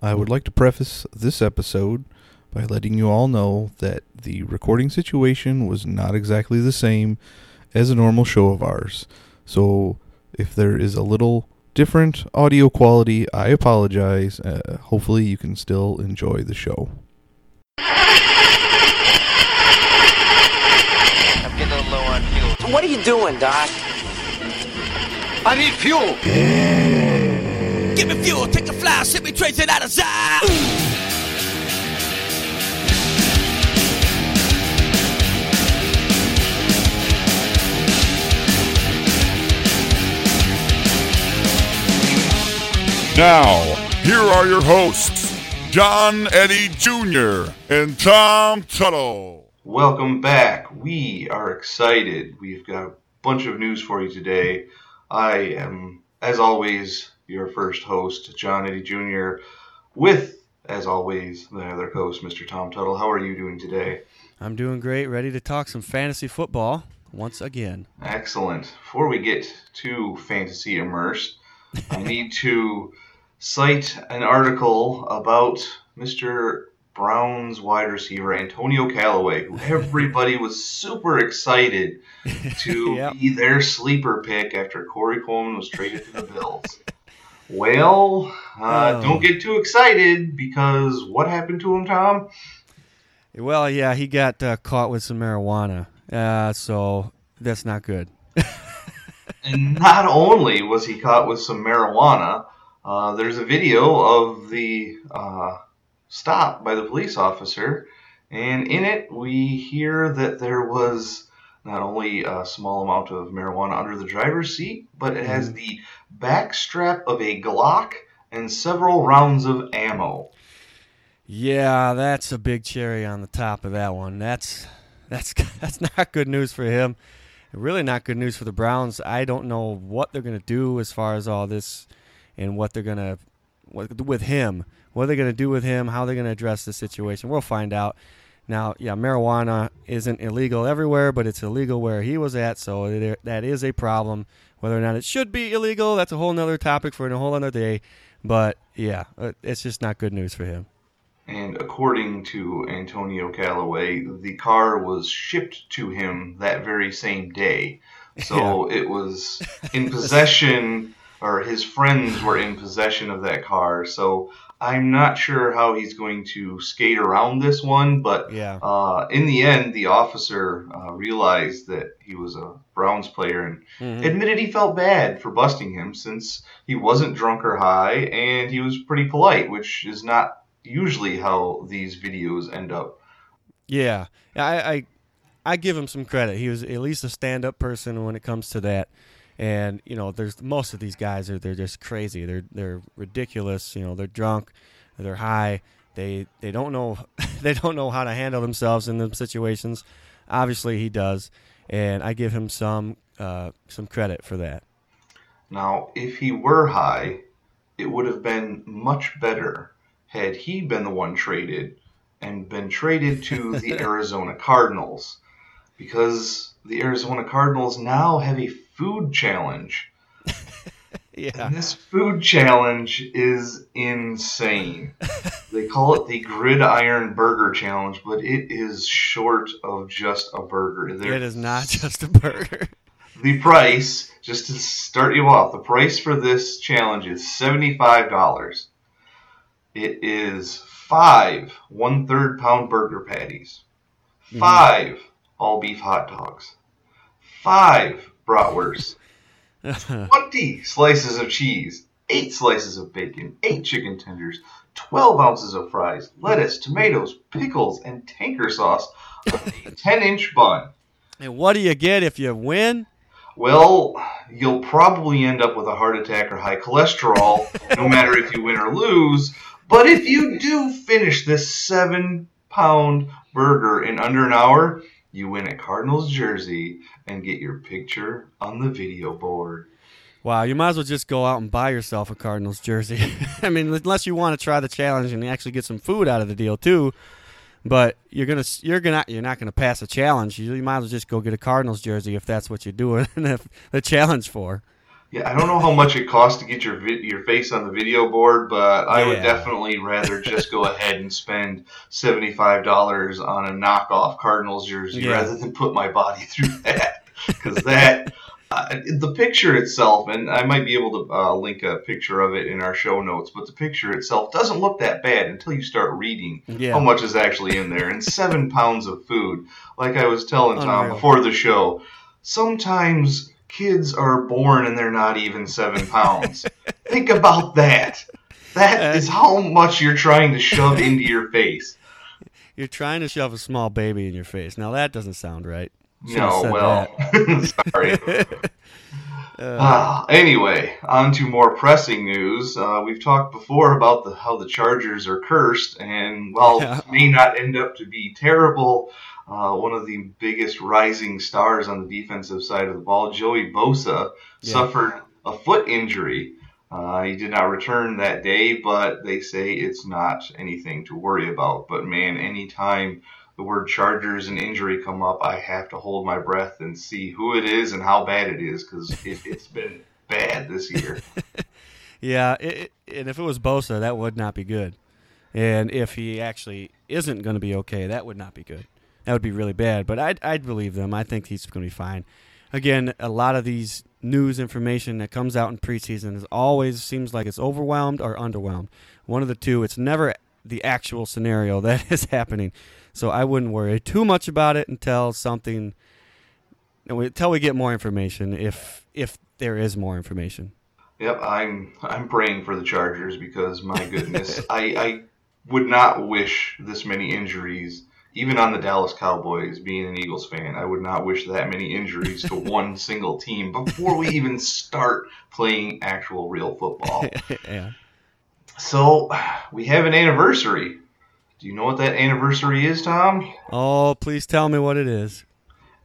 I would like to preface this episode by letting you all know that the recording situation was not exactly the same as a normal show of ours. So if there is a little different audio quality, I apologize. Uh, hopefully, you can still enjoy the show. I'm getting a little low on fuel. What are you doing, Doc? I need fuel. Give me fuel, take a fly, send me trace it out of sight. Now, here are your hosts, John Eddie Jr. and Tom Tuttle. Welcome back. We are excited. We've got a bunch of news for you today. I am, as always, your first host, John Eddie Jr., with, as always, the other host, Mr. Tom Tuttle. How are you doing today? I'm doing great, ready to talk some fantasy football once again. Excellent. Before we get too fantasy immersed, I need to cite an article about Mr. Brown's wide receiver, Antonio Callaway, who everybody was super excited to Yep. be their sleeper pick after Corey Coleman was traded to the Bills. Well, uh, Oh. don't get too excited because what happened to him, Tom? Well, yeah, he got uh, caught with some marijuana, uh, so that's not good. And not only was he caught with some marijuana, uh, there's a video of the uh, stop by the police officer, and in it we hear that there was not only a small amount of marijuana under the driver's seat, but it has mm-hmm. the back strap of a Glock and several rounds of ammo. Yeah, that's a big cherry on the top of that one. That's that's that's not good news for him. Really not good news for the Browns. I don't know what they're going to do as far as all this and what they're going to what do with him. What are they're going to do with him, how they're going to address the situation. We'll find out. Now, yeah, marijuana isn't illegal everywhere, but it's illegal where he was at, so that is a problem. Whether or not it should be illegal, that's a whole nother topic for a whole other day. But yeah, uh, it's just not good news for him. And according to Antonio Callaway, the car was shipped to him that very same day. So it was in possession, or his friends were in possession of that car. So I'm not sure how he's going to skate around this one, but Yeah. uh, in the end, the officer uh, realized that he was a Browns player and Mhm. admitted he felt bad for busting him since he wasn't drunk or high and he was pretty polite, which is not usually how these videos end up. Yeah, I, I I give him some credit. He was at least a stand-up person when it comes to that. And you know, there's most of these guys are they're just crazy. They're they're ridiculous. You know, they're drunk, they're high. They they don't know they don't know how to handle themselves in them situations. Obviously, he does, and I give him some uh, some credit for that. Now, if he were high, it would have been much better had he been the one traded and been traded to the Arizona Cardinals because the Arizona Cardinals now have a food challenge. Yeah, And this food challenge is insane. they call it the Gridiron Burger Challenge, but it is short of just a burger. There- it is not just a burger. The price, just to start you off, the price for this challenge is $75. It is five one third pound burger patties, mm-hmm. five all beef hot dogs, five bratwursts, 20 slices of cheese, 8 slices of bacon, 8 chicken tenders, 12 ounces of fries, lettuce, tomatoes, pickles, and tanker sauce a 10 inch bun. and what do you get if you win? Well, you'll probably end up with a heart attack or high cholesterol, no matter if you win or lose. But if you do finish this 7 pound burger in under an hour, you win a Cardinals jersey and get your picture on the video board. Wow, you might as well just go out and buy yourself a Cardinals jersey. I mean, unless you want to try the challenge and actually get some food out of the deal too. But you're gonna you're gonna you're not gonna pass a challenge. You, you might as well just go get a Cardinals jersey if that's what you're doing the challenge for. Yeah, I don't know how much it costs to get your vi- your face on the video board, but I would definitely rather just go ahead and spend seventy five dollars on a knockoff Cardinals jersey Yeah. rather than put my body through that because that. Uh, the picture itself, and I might be able to uh, link a picture of it in our show notes, but the picture itself doesn't look that bad until you start reading Yeah. how much is actually in there. And seven pounds of food. Like I was telling Tom Unreal. before the show, sometimes kids are born and they're not even seven pounds. Think about that. That is how much you're trying to shove into your face. You're trying to shove a small baby in your face. Now that doesn't sound right. Should've No, well, sorry. Ah, anyway, on to more pressing news. Uh, we've talked before about the, how the Chargers are cursed, and while Yeah. it may not end up to be terrible, uh, one of the biggest rising stars on the defensive side of the ball, Joey Bosa, Yeah. suffered a foot injury. Uh, he did not return that day, but they say it's not anything to worry about. But man, anytime the word Chargers and injury come up, I have to hold my breath and see who it is and how bad it is because it, it's been bad this year. Yeah, it- and if it was Bosa, that would not be good. And if he actually isn't going to be okay, that would not be good. That would be really bad. But I'd, I'd believe them. I think he's going to be fine. Again, a lot of these news information that comes out in preseason is always seems like it's overwhelmed or underwhelmed. One of the two. It's never the actual scenario that is happening. So I wouldn't worry too much about it until something until we get more information if if there is more information. Yep, I'm I'm praying for the Chargers because my goodness, I, I would not wish this many injuries, even on the Dallas Cowboys. Being an Eagles fan, I would not wish that many injuries to one single team before we even start playing actual real football. yeah. So we have an anniversary. Do you know what that anniversary is, Tom? Oh, please tell me what it is.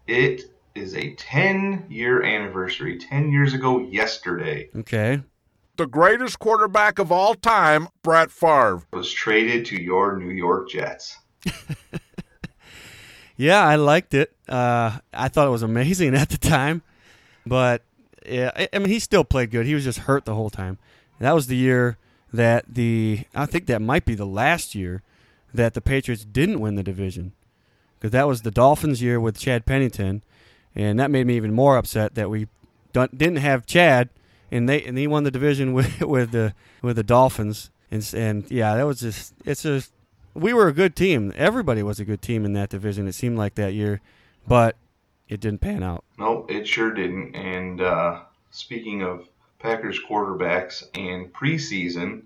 It is a 10 year anniversary. 10 years ago yesterday Okay. The greatest quarterback of all time, Brett Favre. was traded to your New York Jets. Yeah, I liked it. Uh, I thought it was amazing at the time, but yeah, I, I mean, he still played good. He was just hurt the whole time. That was the year that the I think that might be the last year that the Patriots didn't win the division because that was the Dolphins' year with Chad Pennington, and that made me even more upset that we didn't have Chad and they and he won the division with with the with the Dolphins and and yeah, that was just it's just we were a good team. Everybody was a good team in that division. It seemed like that year, but it didn't pan out. No, it sure didn't. And uh, speaking of Packers quarterbacks and preseason,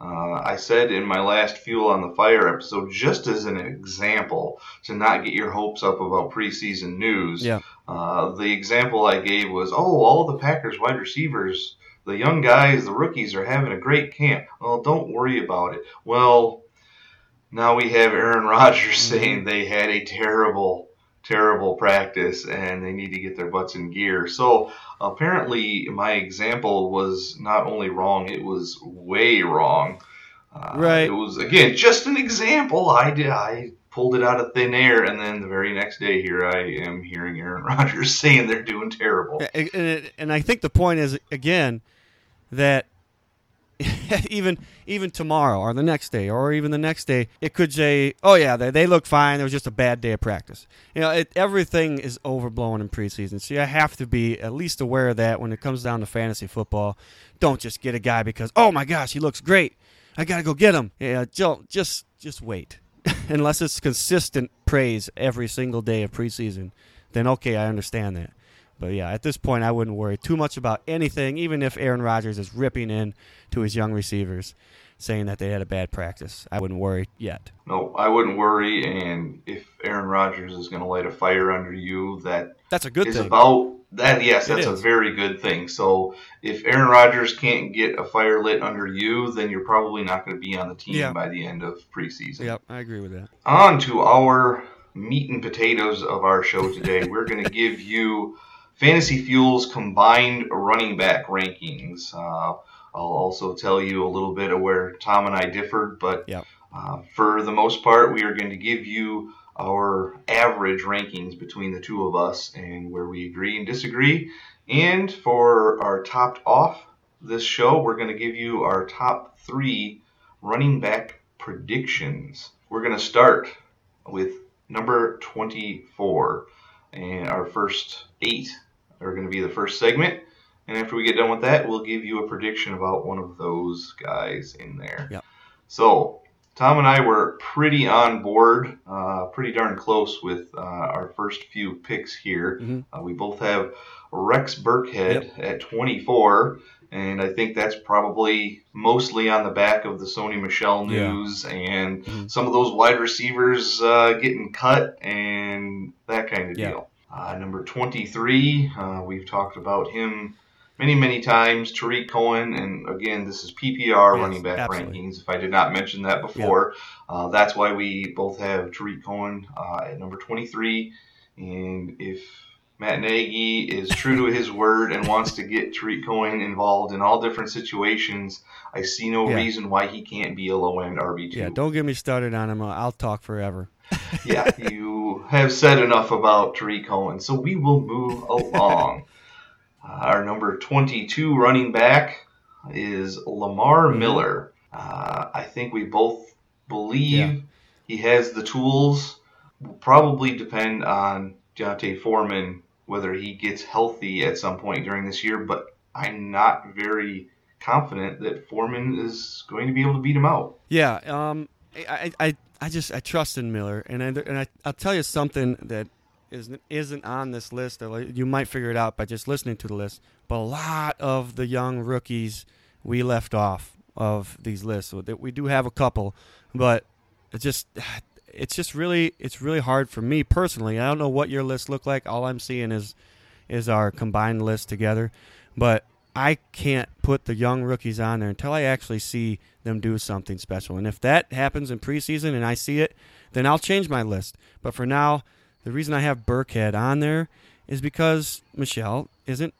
uh, I said in my last Fuel on the Fire episode, just as an example to not get your hopes up about preseason news, Yeah. uh, the example I gave was, oh, all the Packers wide receivers, the young guys, the rookies are having a great camp. Well, don't worry about it. Well, now we have Aaron Rodgers saying they had a terrible terrible practice and they need to get their butts in gear. So apparently, my example was not only wrong, it was way wrong. Uh, Right. It was again just an example. I did. I pulled it out of thin air, and then the very next day, here I am hearing Aaron Rodgers saying they're doing terrible. And, and, and I think the point is again that even even tomorrow or the next day or even the next day, it could say, "Oh yeah, they, they look fine. It was just a bad day of practice." You know, it, everything is overblown in preseason, so you have to be at least aware of that when it comes down to fantasy football. Don't just get a guy because, "Oh my gosh, he looks great. I got to go get him." Yeah, just just wait. Unless it's consistent praise every single day of preseason, then okay, I understand that. But yeah, at this point, I wouldn't worry too much about anything, even if Aaron Rodgers is ripping in to his young receivers, saying that they had a bad practice. I wouldn't worry yet. No, I wouldn't worry. And if Aaron Rodgers is going to light a fire under you, that That's a good is thing. about that. Yes, that's a very good thing. So if Aaron Rodgers can't get a fire lit under you, then you're probably not going to be on the team by the end of preseason. Yep, I agree with that. On to our meat and potatoes of our show today. We're going to give you Fantasy Fuel's combined running back rankings. Uh, I'll also tell you a little bit of where Tom and I differed, but Yep. uh, for the most part, we are going to give you our average rankings between the two of us and where we agree and disagree. And for our topped off this show, we're going to give you our top three running back predictions. We're going to start with number 24. And our first eight are going to be the first segment. And after we get done with that, we'll give you a prediction about one of those guys in there. Yep. So, Tom and I were pretty on board, uh, pretty darn close with uh, our first few picks here. Mhm. Uh, we both have Rex Burkhead at 24, and I think that's probably mostly on the back of the Sony Michel Yeah. news and Mhm. some of those wide receivers uh, getting cut and that kind of Yeah. deal. Uh, number 23, uh, we've talked about him many, many times. Tarik Cohen, and again, this is PPR Yes, running back absolutely. rankings. If I did not mention that before, uh, that's why we both have Tarik Cohen uh, at number 23. And if Matt Nagy is true to his word and wants to get Tarik Cohen involved in all different situations, I see no Yeah. reason why he can't be a low end RB2. Yeah, don't get me started on him. I'll talk forever. Yeah, you have said enough about Tarik Cohen, so we will move along. Uh, our number 22 running back is Lamar Mhm. Miller. Uh, I think we both believe Yeah. he has the tools. Will probably depend on D'Onta Foreman whether he gets healthy at some point during this year, but I'm not very confident that Foreman is going to be able to beat him out. Yeah, um, I, I, I just I trust in Miller, and I, and I, I'll tell you something that isn't isn't on this list. You might figure it out by just listening to the list. But a lot of the young rookies we left off of these lists. We do have a couple, but it just it's just really it's really hard for me personally. I don't know what your list look like. All I'm seeing is is our combined list together, but I can't put the young rookies on there until I actually see them do something special. And if that happens in preseason and I see it, then I'll change my list. But for now, the reason I have Burkhead on there is because Michel isn't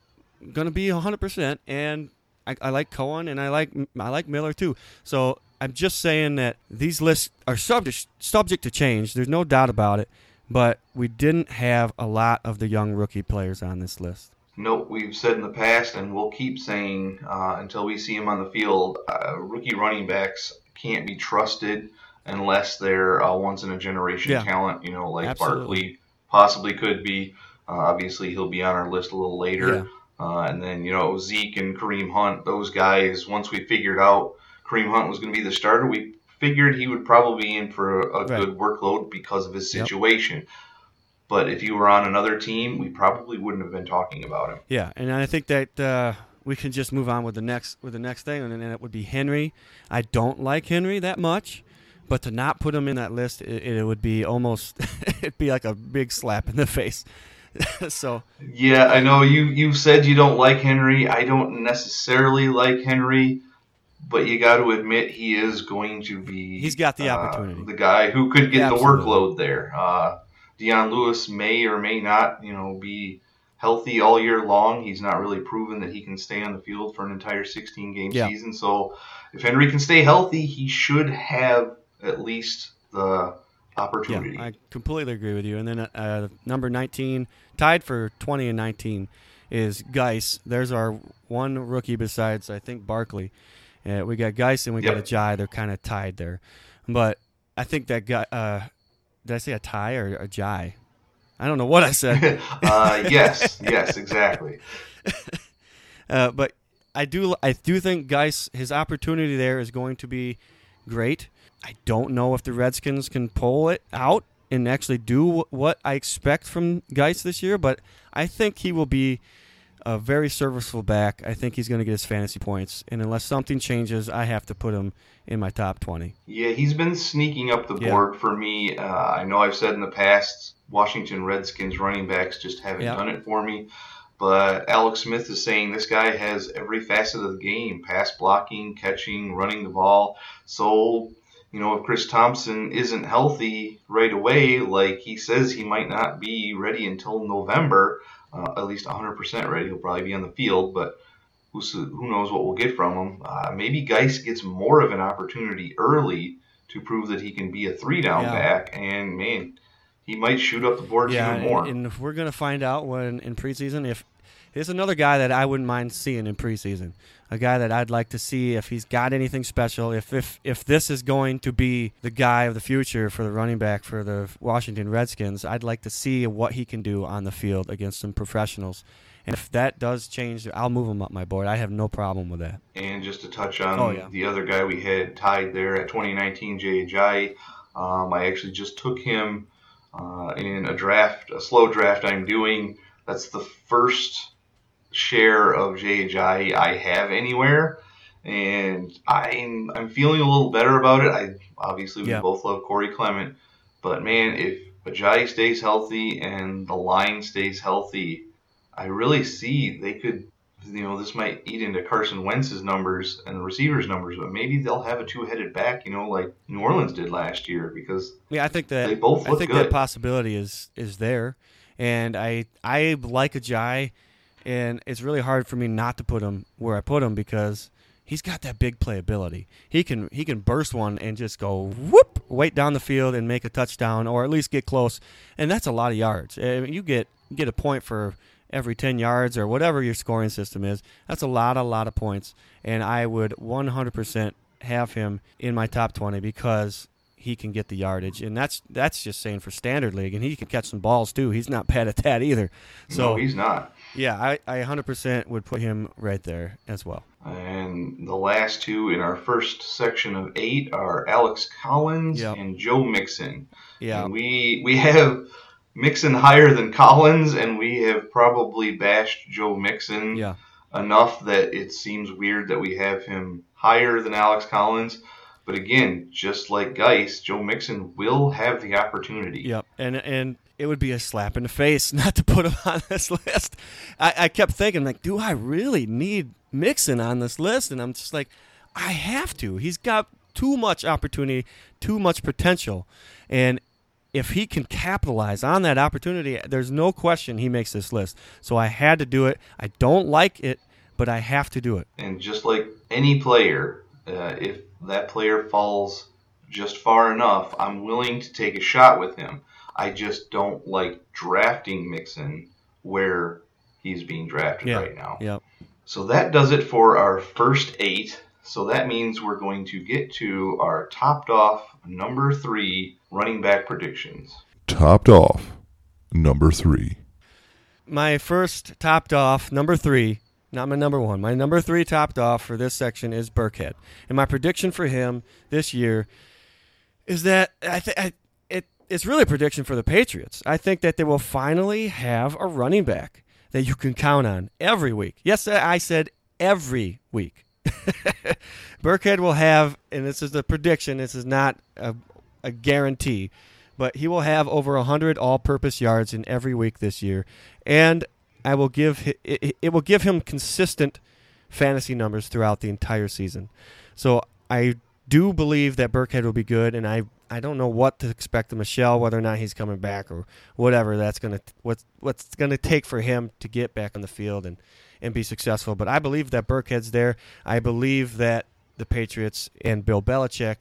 going to be 100%, and I, I like Cohen and I like I like Miller too. So I'm just saying that these lists are subject subject to change. There's no doubt about it. But we didn't have a lot of the young rookie players on this list. Note we've said in the past, and we'll keep saying uh, until we see him on the field, uh, rookie running backs can't be trusted unless they're uh, once in a generation Yeah. talent. You know, like Absolutely. Barkley possibly could be. Uh, obviously, he'll be on our list a little later. Uh, and then you know Zeke and Kareem Hunt, those guys. Once we figured out Kareem Hunt was going to be the starter, we figured he would probably be in for a, a Right. good workload because of his Yep. But if you were on another team, we probably wouldn't have been talking about him. Yeah, and I think that uh, we can just move on with the next with the next thing, and then it would be Henry. I don't like Henry that much, but to not put him in that list, it, it would be almost it'd be like a big slap in the face. so Yeah, I know you you said you don't like Henry. I don't necessarily like Henry, but you got to admit he is going to be. He's got the uh, opportunity. the guy who could get Absolutely. the workload there. Uh, Dion Lewis may or may not, you know, be healthy all year long. He's not really proven that he can stay on the field for an entire 16 game Yeah. season. So if Henry can stay healthy, he should have at least the opportunity. yeah, I completely agree with you. And then uh, number 19, tied for 20 and 19, is Guice. There's our one rookie besides I think Barkley. Uh, we got Guice and we got Yep. a Jai. They're kind of tied there, but I think that guy. Uh, did I say a tie or a Jai? I don't know what I said. uh, yes, yes, exactly. Uh, but I do I do think Guice his opportunity there is going to be great. I don't know if the Redskins can pull it out and actually do what I expect from Guice this year, but I think he will be a very serviceable back. I think he's going to get his fantasy points, and unless something changes, I have to put him in my top twenty. Yeah, he's been sneaking up the Yeah. board for me. Uh, I know I've said in the past, Washington Redskins running backs just haven't Yeah. done it for me. But Alex Smith is saying this guy has every facet of the game pass blocking, catching, running the ball. So, you know, if Chris Thompson isn't healthy right away, like he says he might not be ready until November, uh, at least 100% ready, he'll probably be on the field, but who's, who knows what we'll get from him. Uh, maybe Guice gets more of an opportunity early to prove that he can be a three down Yeah. back. And man, he might shoot up the boards yeah, even more. and, and we're gonna find out when in preseason if here's another guy that I wouldn't mind seeing in preseason. A guy that I'd like to see if he's got anything special. If if if this is going to be the guy of the future for the running back for the Washington Redskins, I'd like to see what he can do on the field against some professionals. And if that does change, I'll move him up my board. I have no problem with that. And just to touch on Oh, yeah. the other guy we had tied there at 2019, Jay um, I actually just took him uh, in a draft, a slow draft I'm doing. That's the first share of Jay I have anywhere, and I'm I'm feeling a little better about it. I obviously we Yeah. both love Corey Clement, but man, if Ajayi stays healthy and the line stays healthy, I really see they could you know, this might eat into Carson Wentz's numbers and the receivers' numbers, but maybe they'll have a two-headed back, you know, like New Orleans did last year, because Yeah, I think that They both I think good. that possibility is is there, and I I like Ajayi, and it's really hard for me not to put him where I put him because he's got that big playability. He can he can burst one and just go whoop right down the field and make a touchdown or at least get close, and that's a lot of yards. I mean, you get get a point for every 10 yards or whatever your scoring system is. That's a lot, a lot of points. And I would 100% have him in my top 20 because he can get the yardage. And that's that's just saying for standard league. And he can catch some balls too. He's not bad at that either. So, no, he's not. Yeah, I, I 100% would put him right there as well. And the last two in our first section of eight are Alex Collins Yep. and Joe Mixon. Yeah. And we we have Mixon higher than Collins, and we have probably bashed Joe Mixon Yeah. enough that it seems weird that we have him higher than Alex Collins. But again, just like Guice, Joe Mixon will have the opportunity. Yep, and and it would be a slap in the face not to put him on this list. I, I kept thinking like, do I really need Mixon on this list? And I'm just like, I have to. He's got too much opportunity, too much potential, and if he can capitalize on that opportunity, there's no question he makes this list. So I had to do it. I don't like it, but I have to do it. And just like any player, uh, if that player falls just far enough, I'm willing to take a shot with him. I just don't like drafting Mixon where he's being drafted Yeah. right now. Yep. So that does it for our first eight. So that means we're going to get to our topped off number three running back predictions. Topped off, number three. my first topped off number three, not my number one. My number three topped off for this section is Burkhead, and my prediction for him this year is that I think I, it it's really a prediction for the Patriots. I think that they will finally have a running back that you can count on every week. Yes, I said every week. Burkhead will have, and this is a prediction. This is not a, a guarantee, but he will have over 100 all-purpose yards in every week this year, and I will give it, it will give him consistent fantasy numbers throughout the entire season. So I do believe that Burkhead will be good, and I I don't know what to expect of Michel, whether or not he's coming back or whatever that's gonna what's what's gonna take for him to get back on the field and and be successful. But I believe that Burkhead's there. I believe that the Patriots and Bill Belichick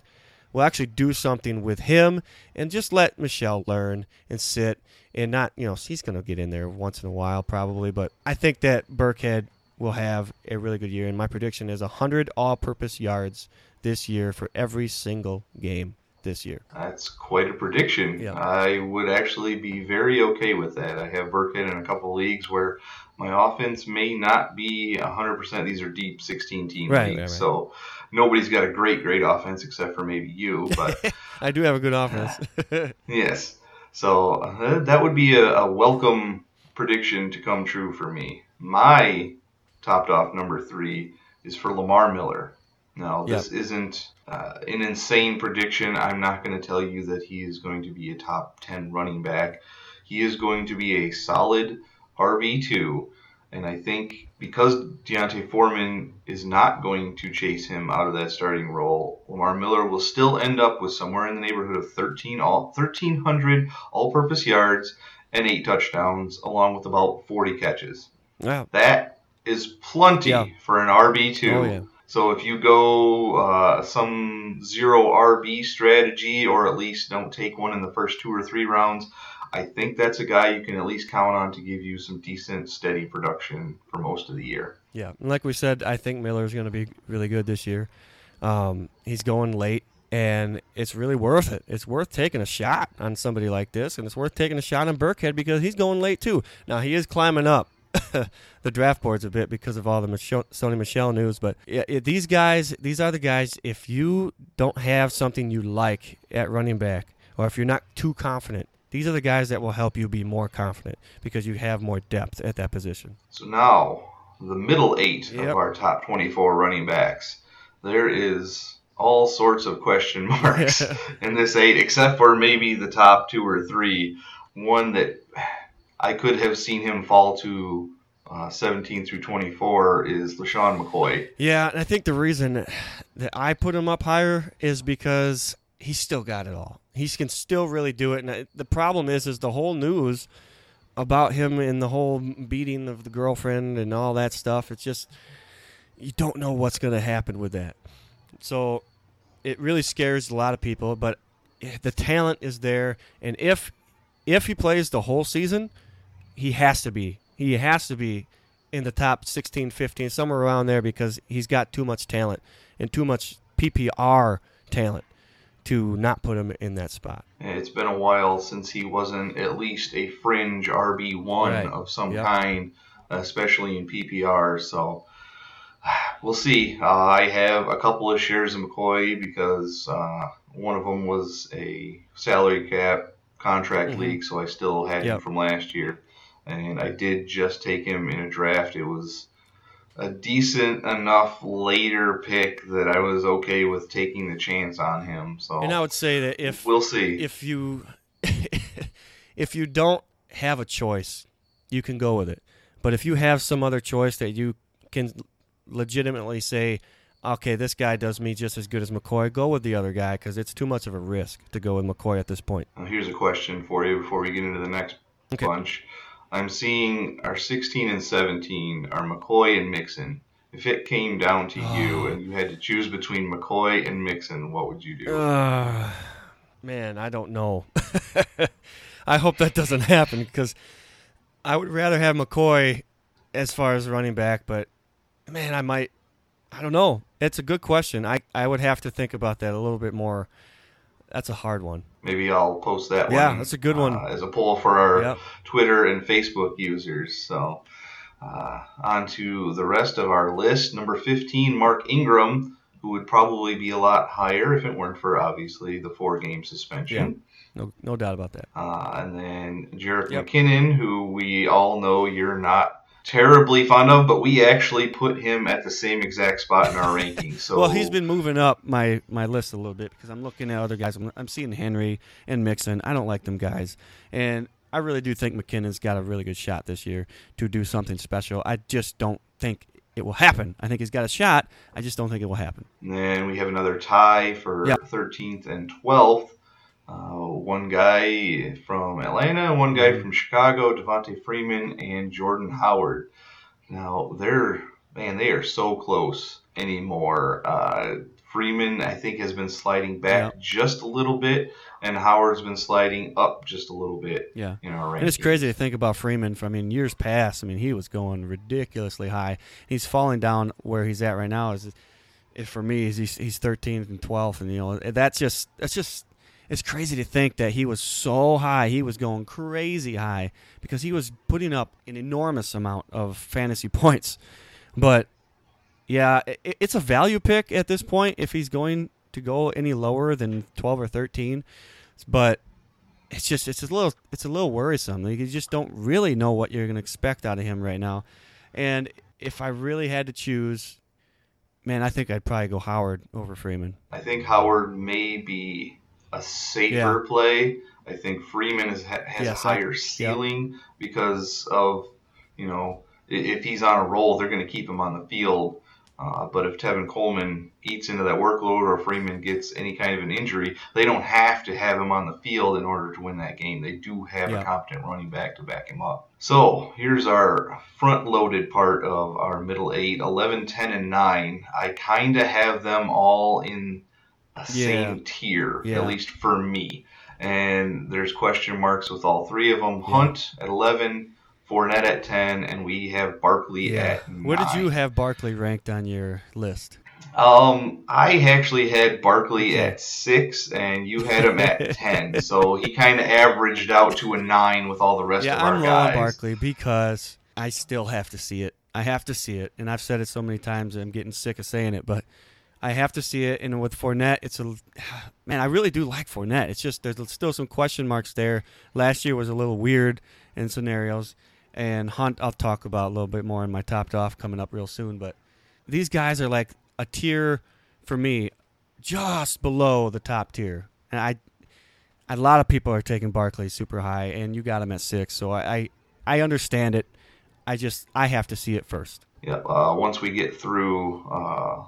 will actually do something with him and just let Michel learn and sit and not, you know, he's to get in there once in a while probably, but I think that Burkhead will have a really good year and my prediction is 100 all-purpose yards this year for every single game this year. That's quite a prediction. Yeah. I would actually be very okay with that. I have Burkhead in a couple leagues where my offense may not be 100%. These are deep 16 team Right, leagues. right, right. So nobody's got a great, great offense except for maybe you. But I do have a good offense. yes. So uh, that would be a, a welcome prediction to come true for me. My topped off number three is for Lamar Miller. Now, this isn't uh, an insane prediction. I'm not going to tell you that he is going to be a top 10 running back. He is going to be a solid RB2. And I think because D'Onta Foreman is not going to chase him out of that starting role, Lamar Miller will still end up with somewhere in the neighborhood of 13 all 1300 all-purpose yards and eight touchdowns, along with about 40 catches. wow. That is plenty Yeah. for an RB2. Oh, yeah. So if you go uh, some zero RB strategy, or at least don't take one in the first two or three rounds, I think that's a guy you can at least count on to give you some decent, steady production for most of the year. Yeah, and like we said, I think Miller is going to be really good this year. Um, he's going late, and it's really worth it. It's worth taking a shot on somebody like this, and it's worth taking a shot on Burkhead because he's going late too. Now he is climbing up the draft boards a bit because of all the Michel, Sony Michel news, but yeah, these guys, these are the guys. If you don't have something you like at running back, or if you're not too confident, these are the guys that will help you be more confident because you have more depth at that position. So now, the middle eight Yep. of our top 24 running backs. There is all sorts of question marks in this eight, except for maybe the top two or three. One that I could have seen him fall to uh, 17 through 24 is LeSean McCoy. Yeah, and I think the reason that I put him up higher is because he's still got it all. He can still really do it. And the problem is, is the whole news about him and the whole beating of the girlfriend and all that stuff. It's just you don't know what's going to happen with that. So it really scares a lot of people. But the talent is there, and if if he plays the whole season, he has to be. He has to be in the top 16, 15, somewhere around there because he's got too much talent and too much PPR talent to not put him in that spot. It's been a while since he wasn't at least a fringe RB1 Right. of some Yep. kind, especially in PPR. So we'll see. Uh, I have a couple of shares of McCoy because uh, one of them was a salary cap contract Mhm. league, so I still had him from last year. And I did just take him in a draft. It was a decent enough later pick that I was okay with taking the chance on him. So And I would say that if we'll see. if you if you don't have a choice, you can go with it. But if you have some other choice that you can legitimately say, okay, this guy does me just as good as McCoy, go with the other guy because it's too much of a risk to go with McCoy at this point. Now, here's a question for you before we get into the next Okay. bunch. I'm seeing our 16 and 17 are McCoy and Mixon. If it came down to you and you had to choose between McCoy and Mixon, what would you do? Uh, man, I don't know. I hope that doesn't happen because I would rather have McCoy as far as running back, but man, I might. I don't know. It's a good question. I, I would have to think about that a little bit more. That's a hard one. Maybe I'll post that Yeah, one. that's a good one. uh, as a poll for our Yep. Twitter and Facebook users. So, uh, on to the rest of our list. Number 15, Mark Ingram, who would probably be a lot higher if it weren't for obviously the four game suspension. No, no doubt about that. Uh, and then Jerick Yep. McKinnon, who we all know you're not terribly fond of, but we actually put him at the same exact spot in our rankings. So well, he's been moving up my, my list a little bit because I'm looking at other guys. I'm, I'm seeing Henry and Mixon. I don't like them guys, and I really do think McKinnon's got a really good shot this year to do something special. I just don't think it will happen. I think he's got a shot. I just don't think it will happen. And then we have another tie for Yep. 13th and 12th. Uh, one guy from Atlanta, one guy from Chicago, Devonta Freeman, and Jordan Howard. Now they're man, they are so close anymore. Uh, Freeman, I think, has been sliding back just a little bit, and Howard's been sliding up just a little bit Yeah. in our rankings. And it's crazy to think about Freeman. From I mean, years past, I mean, he was going ridiculously high. He's falling down where he's at right now. Is if for me, is he's he's 13th and 12th, and you know that's just that's just it's crazy to think that he was so high. He was going crazy high because he was putting up an enormous amount of fantasy points. But yeah, it, it's a value pick at this point if he's going to go any lower than 12 or 13. But it's just it's a little it's a little worrisome. Like, you just don't really know what you're going to expect out of him right now. And if I really had to choose, man, I think I'd probably go Howard over Freeman. I think Howard may be a safer Yeah. play. I think Freeman is, has Yes, higher ceiling because of, you know, if he's on a roll, they're going to keep him on the field. Uh, but if Tevin Coleman eats into that workload or Freeman gets any kind of an injury, they don't have to have him on the field in order to win that game. They do have Yeah. a competent running back to back him up. So here's our front loaded part of our middle eight 11, 10, and 9. I kind of have them all in Yeah. same tier, Yeah. at least for me. and there's question marks with all three of them. Hunt at 11, Fournette at 10, and we have Barkley at 9. Where did you have Barkley ranked on your list? Um, I actually had Barkley at six, and you had him at ten. So he kind of averaged out to a nine with all the rest yeah, of our I'm low guys. on Barkley because I still have to see it. I have to see it, and I've said it so many times. I'm getting sick of saying it, but I have to see it. And with Fournette, it's a man. I really do like Fournette. It's just there's still some question marks there. Last year was a little weird in scenarios, and Hunt I'll talk about a little bit more in my topped off coming up real soon. But these guys are like a tier for me, just below the top tier, and I a lot of people are taking Barkley super high, and you got him at six. So I, I, I understand it. I just I have to see it first. Yep. Uh, once we get through uh,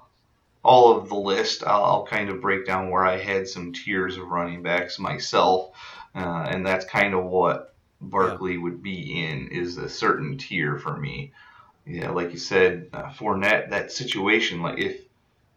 all of the list, I'll, I'll kind of break down where I had some tiers of running backs myself, uh, and that's kind of what Barkley would be in is a certain tier for me. Yeah, like you said, uh, Fournette, that situation, like if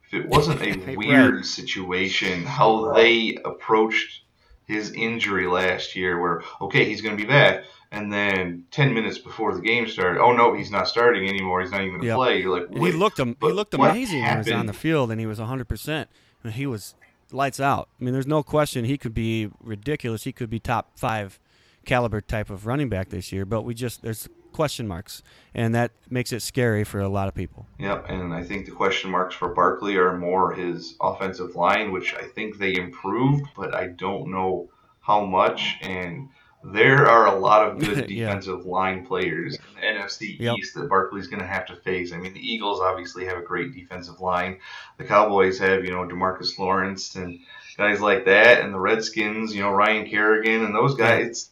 if it wasn't a weird situation, how they approached his injury last year, where okay, he's going to be back, and then ten minutes before the game started, oh no, he's not starting anymore. He's not even going to Yep. play. You're like, he looked am- he looked amazing when he was on the field, and he was 100. percent He was lights out. I mean, there's no question he could be ridiculous. He could be top five caliber type of running back this year. But we just there's question marks, and that makes it scary for a lot of people. Yep, and I think the question marks for Barkley are more his offensive line, which I think they improved, but I don't know how much. And there are a lot of good Yeah. defensive line players in the NFC Yep. East that Barkley's going to have to face. I mean, the Eagles obviously have a great defensive line. The Cowboys have, you know, Demarcus Lawrence and guys like that, and the Redskins, you know, Ryan Kerrigan and those guys.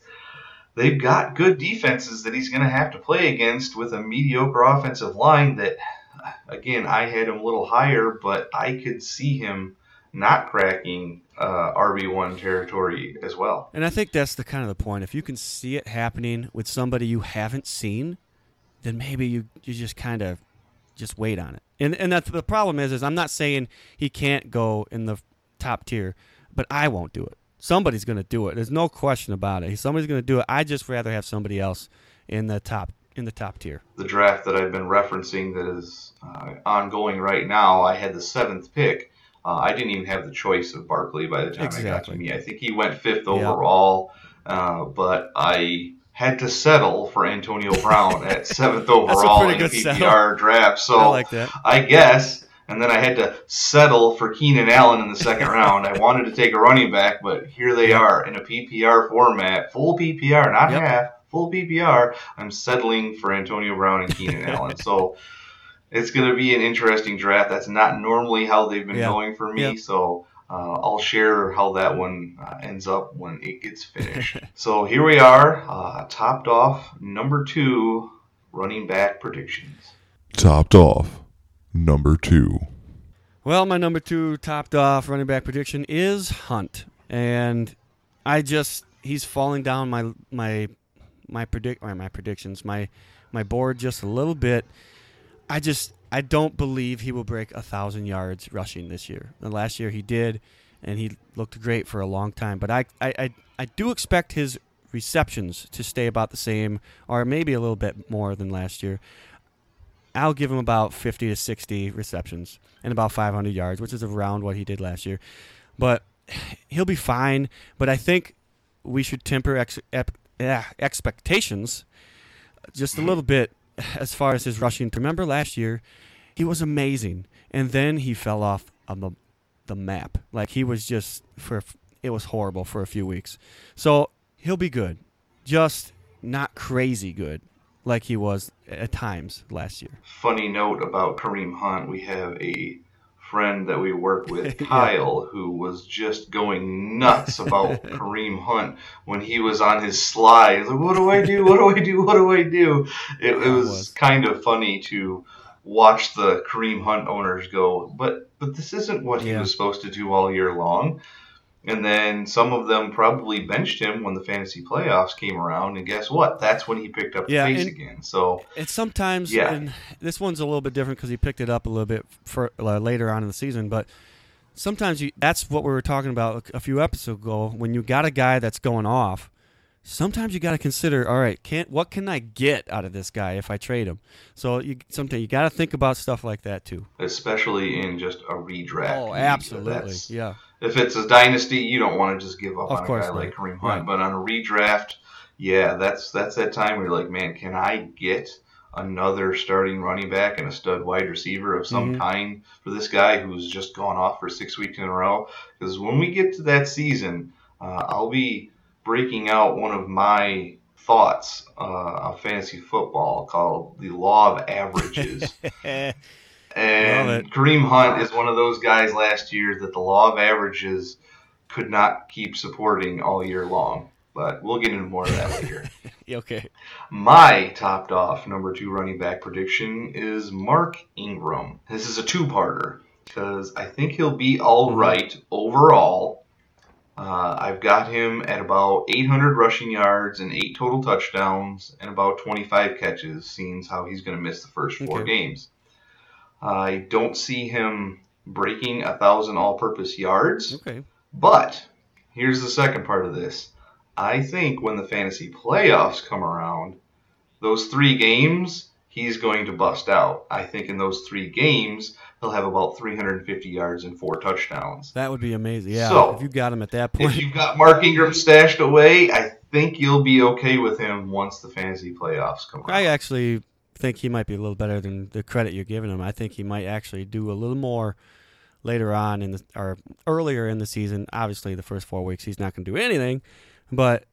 They've got good defenses that he's going to have to play against with a mediocre offensive line that again i had him a little higher but i could see him not cracking uh, rb1 territory as well And I think that's the kind of the point. If you can see it happening with somebody you haven't seen, then maybe you, you just kind of just wait on it. And and that's the problem is is I'm not saying he can't go in the top tier, but I won't do it. Somebody's going to do it. There's no question about it. Somebody's going to do it. I just rather have somebody else in the top in the top tier. the draft that i've been referencing that is uh, ongoing right now i had the seventh pick uh, i didn't even have the choice of barkley by the time I got to me i think he went fifth Yeah. overall uh, but i had to settle for antonio brown at seventh overall in a settle. ppr draft so I like that. I guess. And then I had to settle for Keenan Allen in the second round. I wanted to take a running back, but here they are in a PPR format, full PPR, not Yep. half, full PPR. I'm settling for Antonio Brown and Keenan Allen. So it's going to be an interesting draft. That's not normally how they've been Yeah. going for me. Yep. So uh, I'll share how that one uh, ends up when it gets finished. so here we are, uh, topped off number two running back predictions. Topped off. Number two. Well, my number two topped off running back prediction is Hunt, and I just he's falling down my my my predict or my predictions my my board just a little bit. I just I don't believe he will break a thousand yards rushing this year. Last year he did, and he looked great for a long time. But I I I, I do expect his receptions to stay about the same, or maybe a little bit more than last year. I'll give him about 50 to 60 receptions and about 500 yards, which is around what he did last year. But he'll be fine. But I think we should temper ex- ep- expectations just a little bit as far as his rushing. Remember last year, he was amazing, and then he fell off on the the map. Like he was just for it was horrible for a few weeks. So he'll be good, just not crazy good like he was at times last year. funny note about Kareem Hunt. We have a friend that we work with, Yeah. Kyle, who was just going nuts about Kareem Hunt when he was on his slide. Like, "What do I do? What do I do? What do I do?" It, it was, was. kind of funny to watch the Kareem Hunt owners go, "But but this isn't what he was supposed to do all year long." And then some of them probably benched him when the fantasy playoffs came around, and guess what? That's when he picked up the Yeah, pace and- again. So And sometimes, Yeah. and this one's a little bit different because he picked it up a little bit for uh, later on in the season. But sometimes you that's what we were talking about a few episodes ago when you got a guy that's going off sometimes you got to consider all right can what can i get out of this guy if i trade him so you sometimes you got to think about stuff like that too especially in just a redraft. oh absolutely yeah If it's a dynasty, you don't want to just give up Of on a guy not. like Kareem Hunt. Right. But on a redraft, yeah, that's that's that time where you're like, man, can I get another starting running back and a stud wide receiver of some Mhm. kind for this guy who's just gone off for six weeks in a row? Because when we get to that season, uh, I'll be breaking out one of my thoughts uh, of fantasy football called the law of averages. And Kareem Hunt is one of those guys last year that the law of averages could not keep supporting all year long. But we'll get into more of that later. okay My topped off number two running back prediction is Mark Ingram. This is a two parter because I think he'll be all right overall. Uh, I've got him at about 800 rushing yards and eight total touchdowns and about 25 catches, seeing how he's going to miss the first four Okay. games. I don't see him breaking a thousand all-purpose yards. okay But here's the second part of this. I think when the fantasy playoffs come around, those three games, he's going to bust out. I think in those three games, he'll have about 350 yards and four touchdowns. that would be amazing yeah So, if you got him at that point, if you've got Mark Ingram stashed away, I think you'll be okay with him once the fantasy playoffs come I around. actually think he might be a little better than the credit you're giving him. I think he might actually do a little more later on in the or earlier in the season. Obviously, the first four weeks he's not going to do anything, but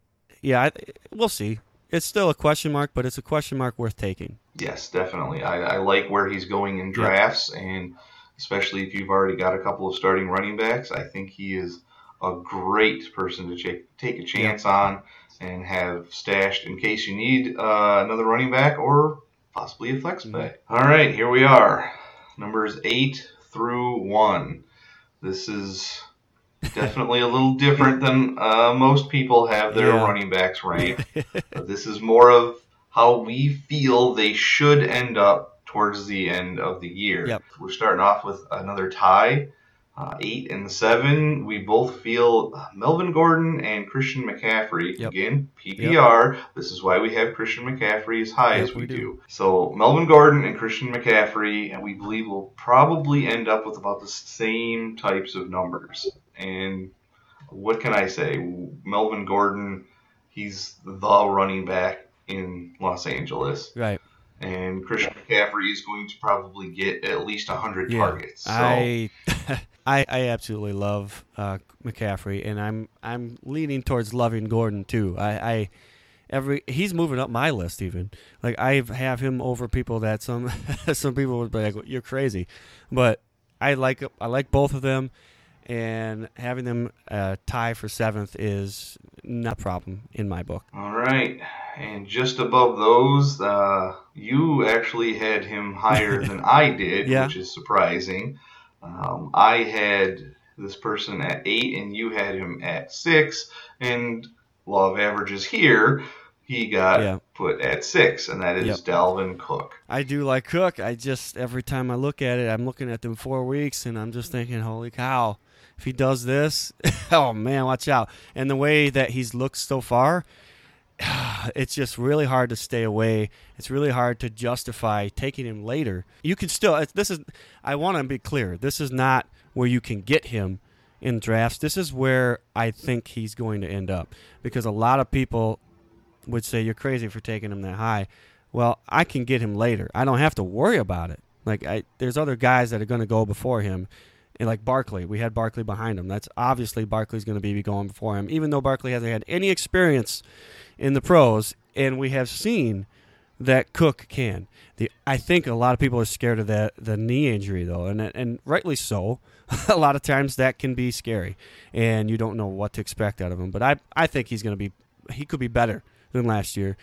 yeah, I, we'll see. It's still a question mark, but it's a question mark worth taking. Yes, definitely. I, I like where he's going in drafts, and especially if you've already got a couple of starting running backs, I think he is a great person to take take a chance on and have stashed in case you need uh, another running back or possibly a flex play. All right, here we are, numbers eight through one. This is definitely a little different than uh, most people have their Yeah. running backs ranked. This is more of how we feel they should end up towards the end of the year. Yep. We're starting off with another tie, uh, eight and seven. We both feel uh, Melvin Gordon and Christian McCaffrey. Yep. Again, PPR. This is why we have Christian McCaffrey as high Yep, as we, we do. do. So Melvin Gordon and Christian McCaffrey, and we believe will probably end up with about the same types of numbers. And what can I say? Melvin Gordon, he's the running back in Los Angeles, Right. And Christian McCaffrey is going to probably get at least 100 Yeah. targets. So I, I I absolutely love uh, McCaffrey, and I'm I'm leaning towards loving Gordon too. I, I every he's moving up my list even. Like I have him over people that some some people would be like you're crazy, but I like I like both of them, and having them uh, tie for seventh is not a problem in my book. All right, and just above those, uh, you actually had him higher than I did, Yeah. which is surprising. Um, I had this person at eight, and you had him at six. And law of averages here, he got Yeah. put at six, and that is Yep. Dalvin Cook. I do like Cook. I just every time I look at it, I'm looking at them four weeks, and I'm just thinking, holy cow! If he does this, oh man, watch out! And the way that he's looked so far, it's just really hard to stay away. It's really hard to justify taking him later. You can still. This is. I want to be clear. This is not where you can get him in drafts. This is where I think he's going to end up because a lot of people would say you're crazy for taking him that high. Well, I can get him later. I don't have to worry about it. Like I, there's other guys that are going to go before him, and like Barkley, we had Barkley behind him. That's obviously Barkley's going to be going before him, even though Barkley hasn't had any experience in the pros, and we have seen that Cook can. The I think a lot of people are scared of that the knee injury though, and and rightly so. a lot of times that can be scary, and you don't know what to expect out of him. But I I think he's going to be he could be better than last year.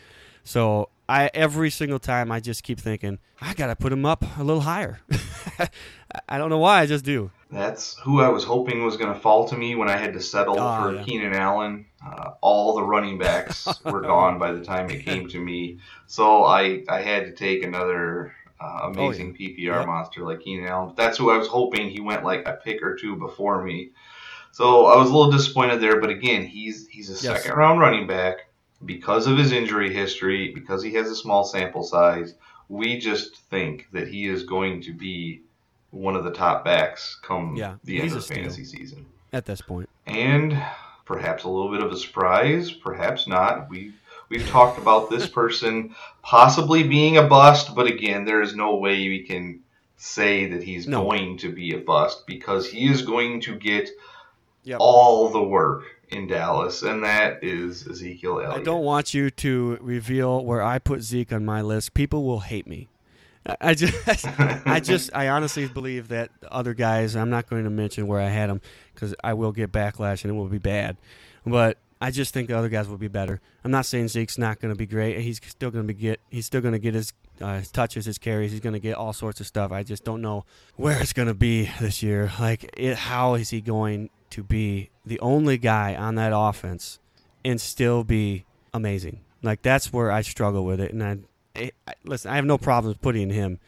So I every single time I just keep thinking I got to put him up a little higher. I don't know why I just do. That's who I was hoping was going to fall to me when I had to settle Oh, for yeah. Keenan Allen. Uh, all the running backs were gone by the time it came to me, so I I had to take another uh, amazing Oh, yeah. PPR Yep. monster like Keenan Allen. That's who I was hoping he went like a pick or two before me. So I was a little disappointed there, but again, he's he's a Yes. second round running back because of his injury history, because he has a small sample size. We just think that he is going to be one of the top backs come Yeah, the end of the fantasy season At this point, and perhaps a little bit of a surprise, perhaps not. We we've talked about this person possibly being a bust, but again, there is no way we can say that he's No. going to be a bust because he is going to get Yep. all the work in Dallas, and that is Ezekiel Elliott. I don't want you to reveal where I put Zeke on my list. People will hate me. I- just, I just, I honestly believe that other guys. I'm not going to mention where I had them because I will get backlash and it will be bad. But I just think the other guys will be better. I'm not saying Zeke's not going to be great. He's still going to be get. He's still going to get his, uh, his touches, his carries. He's going to get all sorts of stuff. I just don't know where it's going to be this year. Like, it, how is he going to be the only guy on that offense and still be amazing? Like that's where I struggle with it. And I- listen, I have no problems putting him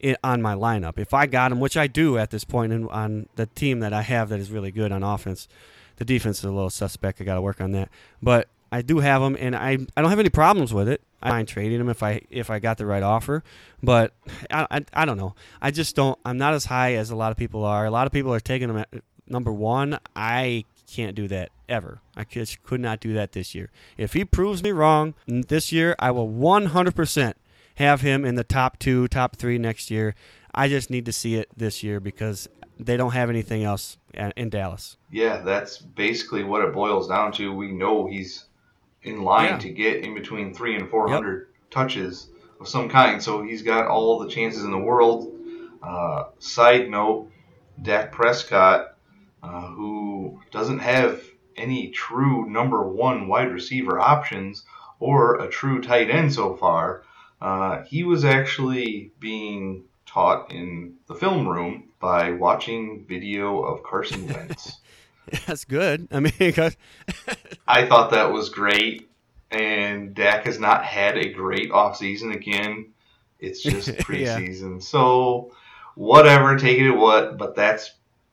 in, on my lineup if I got him, which I do at this point in, on the team that I have that is really good on offense. The defense is a little suspect. I got to work on that, but I do have him, and I I don't have any problems with it. I mind trading him if I if I got the right offer, but I, I, I don't know. I just don't. I'm not as high as a lot of people are. A lot of people are taking him at number one. I can't do that ever. I just could not do that this year. If he proves me wrong this year, I will 100% have him in the top two, top three next year. I just need to see it this year because they don't have anything else in Dallas. Yeah, that's basically what it boils down to. We know he's in line Yeah. to get in between three and four hundred touches of some kind, so he's got all the chances in the world. Uh, side note: Dak Prescott, uh, who doesn't have any true number one wide receiver options or a true tight end so far, uh, he was actually being taught in the film room by watching video of Carson Wentz. That's good. I mean, I thought that was great, and Dak has not had a great offseason again. It's just Yeah. preseason. So, whatever, take it at what, but that's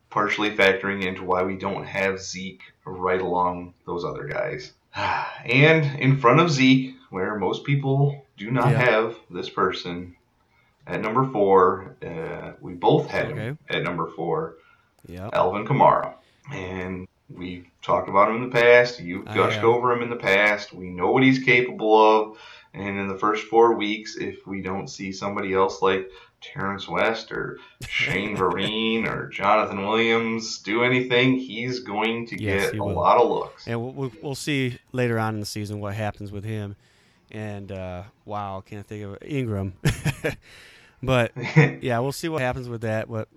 partially factoring into why we don't have Zeke right along those other guys. And in front of Zeke, where most people do not Yeah. have this person, at number four, uh, we both had him at number four. yeah. Alvin Kamara. And we've talked about him in the past. You've gushed over him in the past. We know what he's capable of. And in the first four weeks, if we don't see somebody else like Terrence West or Shane Vereen or Jonathan Williams do anything, he's going to Yes, get a will. lot of looks. And we'll, we'll, we'll see later on in the season what happens with him. And uh, wow, can't think of Ingram. but yeah, we'll see what happens with that. But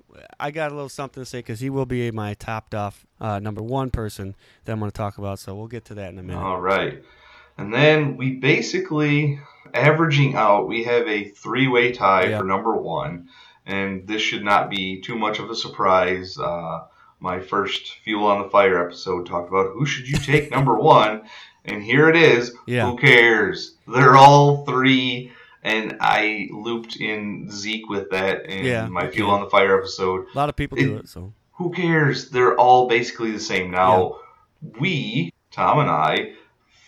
I got a little something to say because he will be my topped off uh, number one person that I'm going to talk about. So we'll get to that in a minute. All right. And then we basically, averaging out, we have a three way tie Yeah. for number one. And this should not be too much of a surprise. Uh, my first Fuel on the Fire episode talked about who should you take number one. And here it is. Yeah. Who cares? They're all three. And I looped in Zeke with that in Yeah, my. Fuel on the Fire episode A lot of people do it. So who cares? They're all basically the same. Now, we, Tom and I,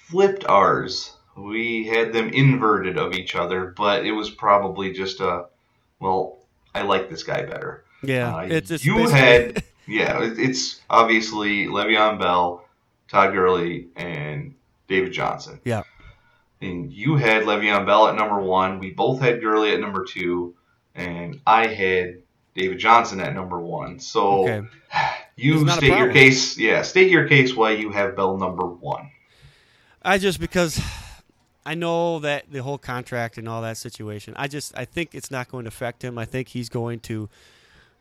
flipped ours. We had them inverted of each other, but it was probably just a, well, I like this guy better. yeah, Uh, it's just you basically- had, yeah, it's obviously Le'Veon Bell, Todd Gurley, and David Johnson. Yeah. And you had Le'Veon Bell at number one. We both had Gurley at number two, and I had David Johnson at number one. So okay. you It's not a state your case. Yeah, state your case why you have Bell number one. I just because I know that the whole contract and all that situation. I just I think it's not going to affect him. I think he's going to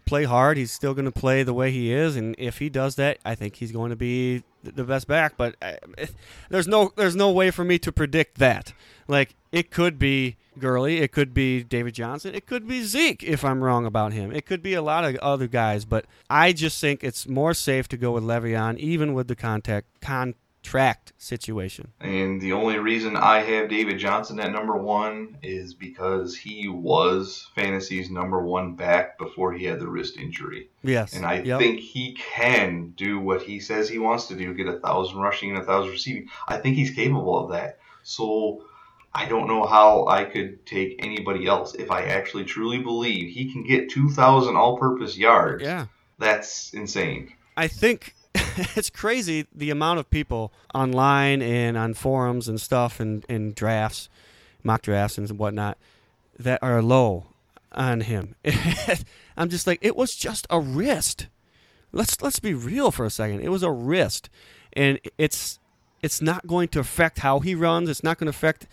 play hard. He's still going to play the way he is, and if he does that, I think he's going to be the best back. But I, there's no there's no way for me to predict that. Like it could be Gurley, it could be David Johnson, it could be Zeke if I'm wrong about him. It could be a lot of other guys, but I just think it's more safe to go with Le'Veon, even with the contact con tracked situation. And the only reason I have David Johnson at number one is because he was fantasy's number one back before he had the wrist injury. Yes. And I Yep. think he can do what he says he wants to do, get a thousand rushing and a thousand receiving. I think he's capable of that. So I don't know how I could take anybody else if I actually truly believe he can get two thousand all purpose yards. Yeah. That's insane. I think it's crazy the amount of people online and on forums and stuff and, and drafts, mock drafts and whatnot, that are low on him. I'm just like, it was just a wrist. Let's let's be real for a second. It was a wrist, and it's it's not going to affect how he runs. It's not going to affect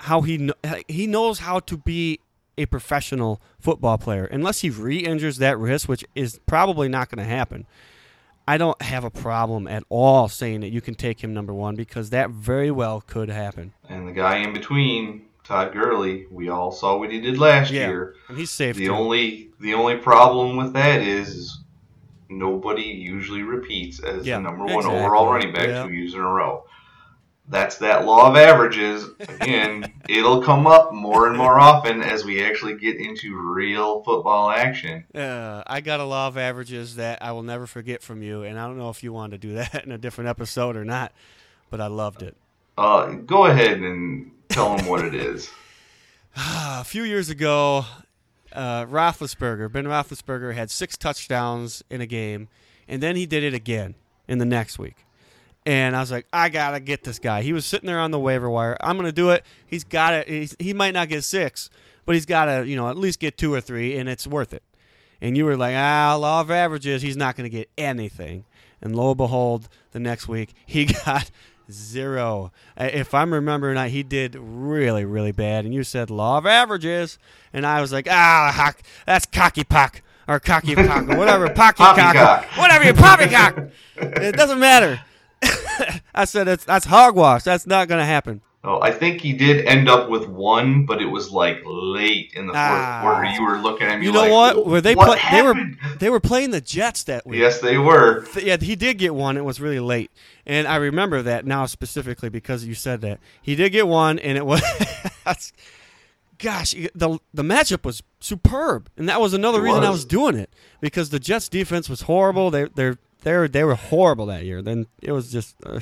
how he kn- he knows how to be a professional football player unless he re-injures that wrist, which is probably not going to happen. I don't have a problem at all saying that you can take him number one because that very well could happen. And the guy in between, Todd Gurley, we all saw what he did last Yeah, year. and he's safe. The too. only the only problem with that is, nobody usually repeats as Yeah, the number one exactly. overall running back Yeah. two years in a row. That's that law of averages. Again, it'll come up more and more often as we actually get into real football action. Uh, I got a law of averages that I will never forget from you, and I don't know if you wanted to do that in a different episode or not, but I loved it. Uh, go ahead and tell them what it is. a few years ago, uh, Roethlisberger, Ben Roethlisberger, had six touchdowns in a game, and then he did it again in the next week. And I was like, I gotta get this guy. He was sitting there on the waiver wire. I'm gonna do it. He's got it. He might not get six, but he's got to, you know, at least get two or three, and it's worth it. And you were like, ah, law of averages. He's not gonna get anything. And lo and behold, the next week he got zero. If I'm remembering right, he did really, really bad. And you said law of averages, and I was like, ah, that's cocky pock or cocky pock or whatever, pocky cock, whatever you poppycock. it doesn't matter. I said it's, that's hogwash. That's not gonna happen. Oh, I think he did end up with one, but it was like late in the fourth Ah. quarter. You were looking at me You know like, what? Were they what play, they were they were playing the Jets that week. Yes, they were. Yeah, he did get one. It was really late, and I remember that now specifically because you said that he did get one, and it was. that's- gosh, the the matchup was superb, and that was another It reason I was. was doing it because the Jets' defense was horrible. They they they were they were horrible that year. Then it was just, uh,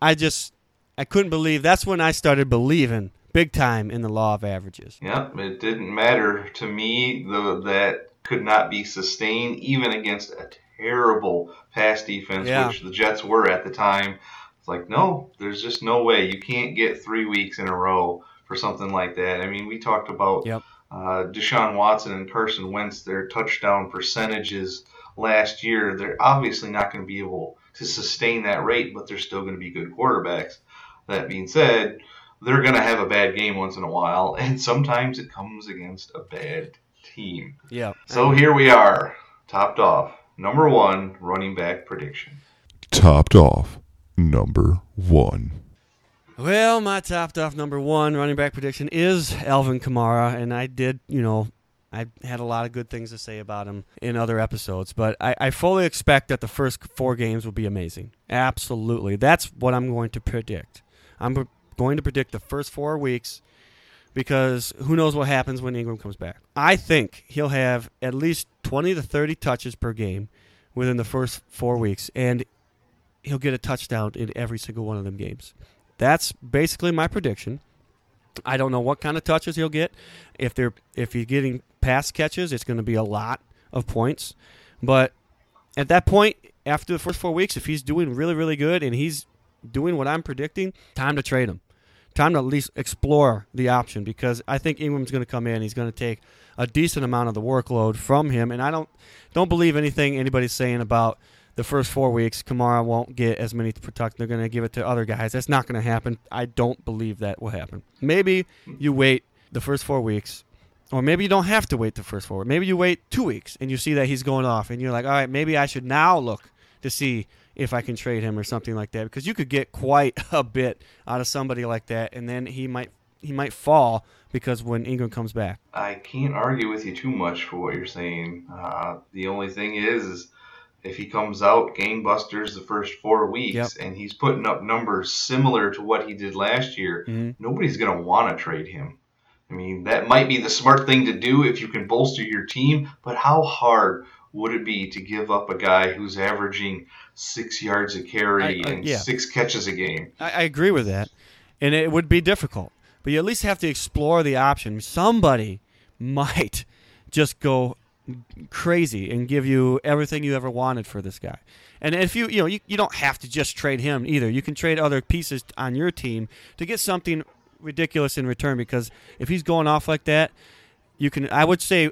I just I couldn't believe. That's when I started believing big time in the law of averages. Yep, it didn't matter to me. The that could not be sustained even against a terrible pass defense, Yeah. which the Jets were at the time. It's like, no, there's just no way. You can't get three weeks in a row for something like that. I mean, we talked about Yep. uh, Deshaun Watson and Carson Wentz, their touchdown percentages last year. They're obviously not going to be able to sustain that rate, but they're still going to be good quarterbacks. That being said, they're going to have a bad game once in a while, and sometimes it comes against a bad team. Yeah. So here we are, topped off. Number one running back prediction. Topped off, number one. Well, my topped off number one running back prediction is Alvin Kamara, and I did, you know, I had a lot of good things to say about him in other episodes, but I, I fully expect that the first four games will be amazing. Absolutely. That's what I'm going to predict. I'm going to predict the first four weeks because who knows what happens when Ingram comes back. I think he'll have at least 20 to 30 touches per game within the first four weeks, and he'll get a touchdown in every single one of them games. That's basically my prediction. I don't know what kind of touches he'll get. If they're if he's getting pass catches, it's going to be a lot of points. But at that point, after the first four weeks, if he's doing really really good and he's doing what I'm predicting, time to trade him. Time to at least explore the option because I think Ingram's going to come in. He's going to take a decent amount of the workload from him, and I don't don't believe anything anybody's saying about the first four weeks, Kamara won't get as many to protect. They're going to give it to other guys. That's not going to happen. I don't believe that will happen. Maybe you wait the first four weeks, or maybe you don't have to wait the first four. Maybe you wait two weeks and you see that he's going off, and you're like, all right, maybe I should now look to see if I can trade him or something like that, because you could get quite a bit out of somebody like that, and then he might he might fall because when Ingram comes back. I can't argue with you too much for what you're saying. Uh, the only thing is, is if he comes out gangbusters the first four weeks Yep. and he's putting up numbers similar to what he did last year, Mhm. nobody's going to want to trade him. I mean, that might be the smart thing to do if you can bolster your team, but how hard would it be to give up a guy who's averaging six yards a carry I- I- and yeah. six catches a game? I, I agree with that, and it would be difficult. But you at least have to explore the option. Somebody might just go crazy and give you everything you ever wanted for this guy. And if you you know you, you don't have to just trade him either. You can trade other pieces on your team to get something ridiculous in return. Because if he's going off like that, you can. I would say,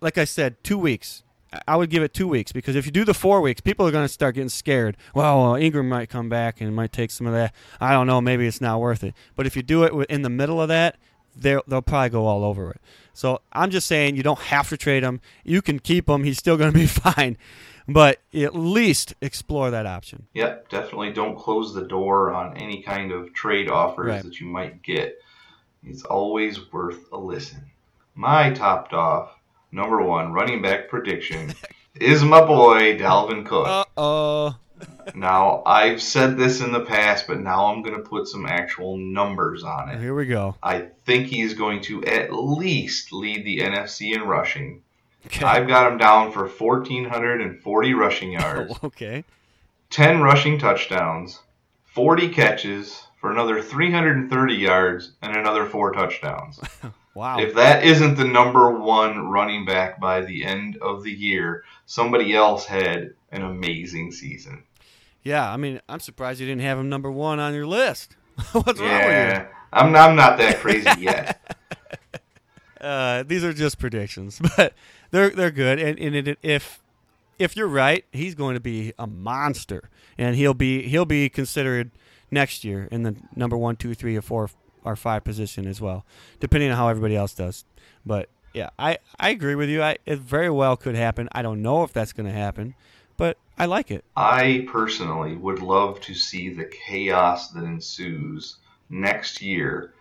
like I said, two weeks. I- would give it two weeks because if you do the four weeks, people are going to start getting scared. Well, Ingram might come back and might take some of that. I don't know. Maybe it's not worth it. But if you do it in the middle of that, they'll they'll probably go all over it. So I'm just saying you don't have to trade him. You can keep him. He's still going to be fine. But at least explore that option. Yep, definitely don't close the door on any kind of trade offers Right. that you might get. It's always worth a listen. My topped off number one running back prediction is my boy Dalvin Cook. Uh oh. Now, I've said this in the past, but now I'm going to put some actual numbers on it. Here we go. I think he's going to at least lead the NFC in rushing. Okay. I've got him down for 1,440 rushing yards. okay. 10 rushing touchdowns, 40 catches for another 330 yards, and another four touchdowns. Wow. If that isn't the number one running back by the end of the year, somebody else had an amazing season. Yeah. I mean, I'm surprised you didn't have him number one on your list. What's wrong with Yeah, I'm, I'm not that crazy yet. Uh, these are just predictions, but they're they're good. And, and it, if if you're right, he's going to be a monster, and he'll be he'll be considered next year in the number one, two, three, or four or five position as well, depending on how everybody else does. But yeah, I, I agree with you. I, it very well could happen. I don't know if that's going to happen, but I like it. I personally would love to see the chaos that ensues next year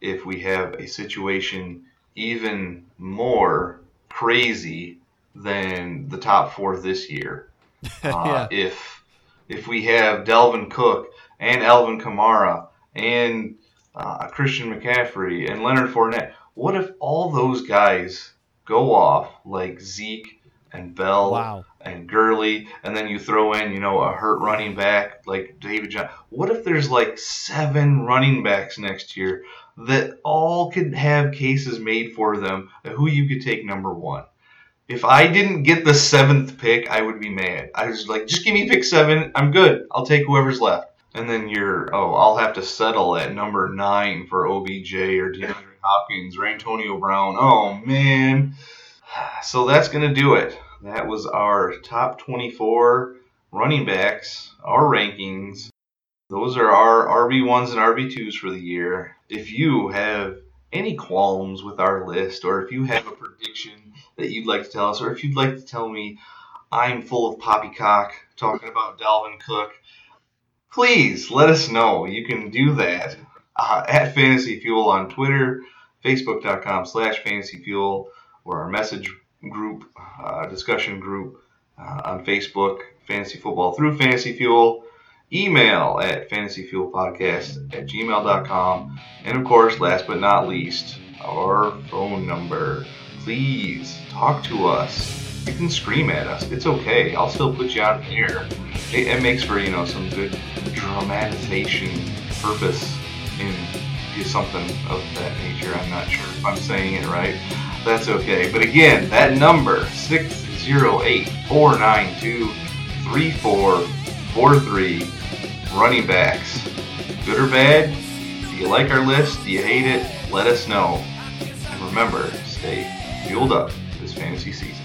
if we have a situation even more crazy than the top four this year. Uh, If if we have Dalvin Cook and Alvin Kamara and uh, Christian McCaffrey and Leonard Fournette, what if all those guys go off like Zeke and Bell Wow. and Gurley, and then you throw in, you know, a hurt running back like David John. What if there's like seven running backs next year that all could have cases made for them who you could take number one? If I didn't get the seventh pick, I would be mad. I was like, just give me pick seven. I'm good. I'll take whoever's left. And then you're, oh, I'll have to settle at number nine for OBJ or DeAndre Hopkins or Antonio Brown. Oh, man. So that's going to do it. That was our top 24 running backs, our rankings. Those are our RB1s and RB2s for the year. If you have any qualms with our list, or if you have a prediction that you'd like to tell us, or if you'd like to tell me I'm full of poppycock talking about Dalvin Cook, please let us know. You can do that uh, at Fantasy Fuel on Twitter, Facebook.com slash Fantasy Fuel, or our message group, uh, discussion group uh, on Facebook, Fantasy Football through Fantasy Fuel. Email at fantasyfuelpodcast at gmail.com. And of course, last but not least, our phone number. Please talk to us. You can scream at us. It's okay. I'll still put you out here. It, it makes for, you know, some good dramatization purpose in something of that nature. I'm not sure if I'm saying it right. That's okay. But again, that number, 608-492-3443, running backs. Good or bad? Do you like our list? Do you hate it? Let us know. And remember, stay fueled up this fantasy season.